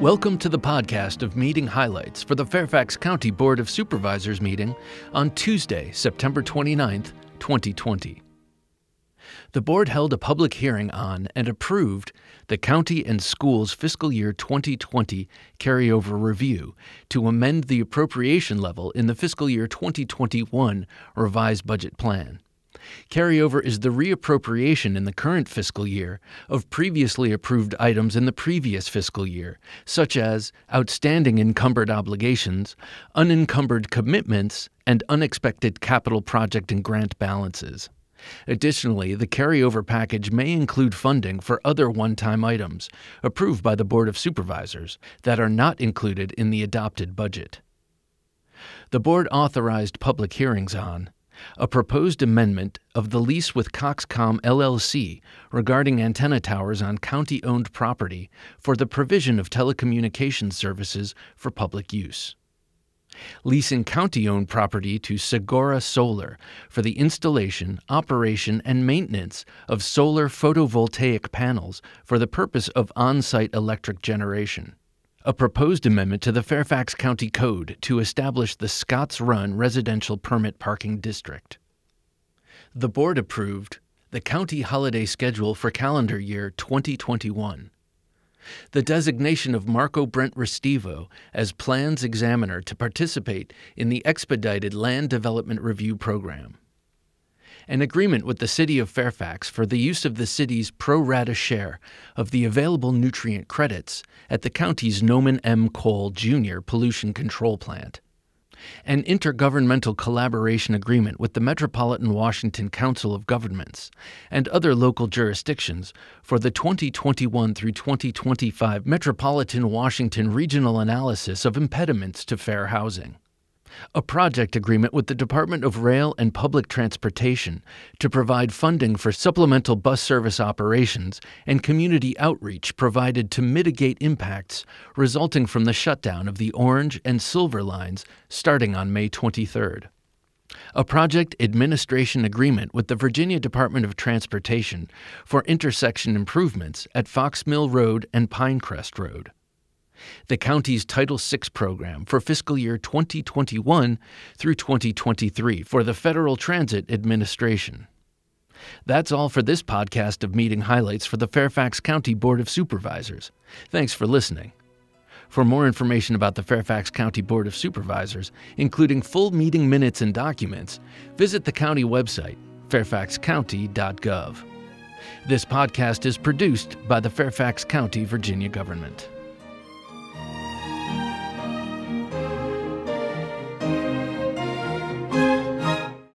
Welcome to the podcast of meeting highlights for the Fairfax County Board of Supervisors meeting on Tuesday, September 29th, 2020. The board held a public hearing on and approved the county and schools fiscal year 2020 carryover review to amend the appropriation level in the fiscal year 2021 revised budget plan. Carryover is the reappropriation in the current fiscal year of previously approved items in the previous fiscal year, such as outstanding encumbered obligations, unencumbered commitments, and unexpected capital project and grant balances. Additionally, the carryover package may include funding for other one time items approved by the Board of Supervisors that are not included in the adopted budget. The Board authorized public hearings on a proposed amendment of the lease with Coxcom LLC regarding antenna towers on county owned property for the provision of telecommunications services for public use. Leasing county owned property to Sigora Solar for the installation, operation, and maintenance of solar photovoltaic panels for the purpose of on site electric generation a proposed amendment to the Fairfax County Code to establish the Scotts Run Residential Permit Parking District. The board approved the county holiday schedule for calendar year 2021. The designation of Marco Brent Restivo as plans examiner to participate in the expedited land development review program an agreement with the City of Fairfax for the use of the city's pro rata share of the available nutrient credits at the county's Noman M. Cole Jr. pollution control plant. An intergovernmental collaboration agreement with the Metropolitan Washington Council of Governments and other local jurisdictions for the 2021 through 2025 Metropolitan Washington Regional Analysis of Impediments to Fair Housing a project agreement with the Department of Rail and Public Transportation to provide funding for supplemental bus service operations and community outreach provided to mitigate impacts resulting from the shutdown of the Orange and Silver lines starting on May 23rd. A project administration agreement with the Virginia Department of Transportation for intersection improvements at Fox Mill Road and Pinecrest Road the county's Title VI program for fiscal year 2021 through 2023 for the Federal Transit Administration. That's all for this podcast of meeting highlights for the Fairfax County Board of Supervisors. Thanks for listening. For more information about the Fairfax County Board of Supervisors, including full meeting minutes and documents, visit the county website, fairfaxcounty.gov. This podcast is produced by the Fairfax County, Virginia government.